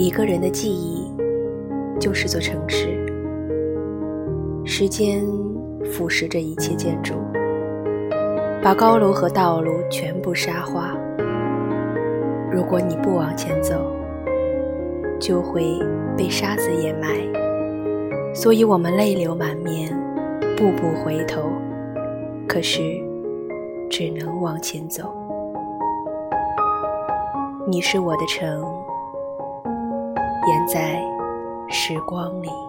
一个人的记忆就是座城市，时间腐蚀着一切建筑，把高楼和道路全部沙化。如果你不往前走，就会被沙子掩埋。所以我们泪流满面，步步回头，可是只能往前走。你是我的城。掩在时光里。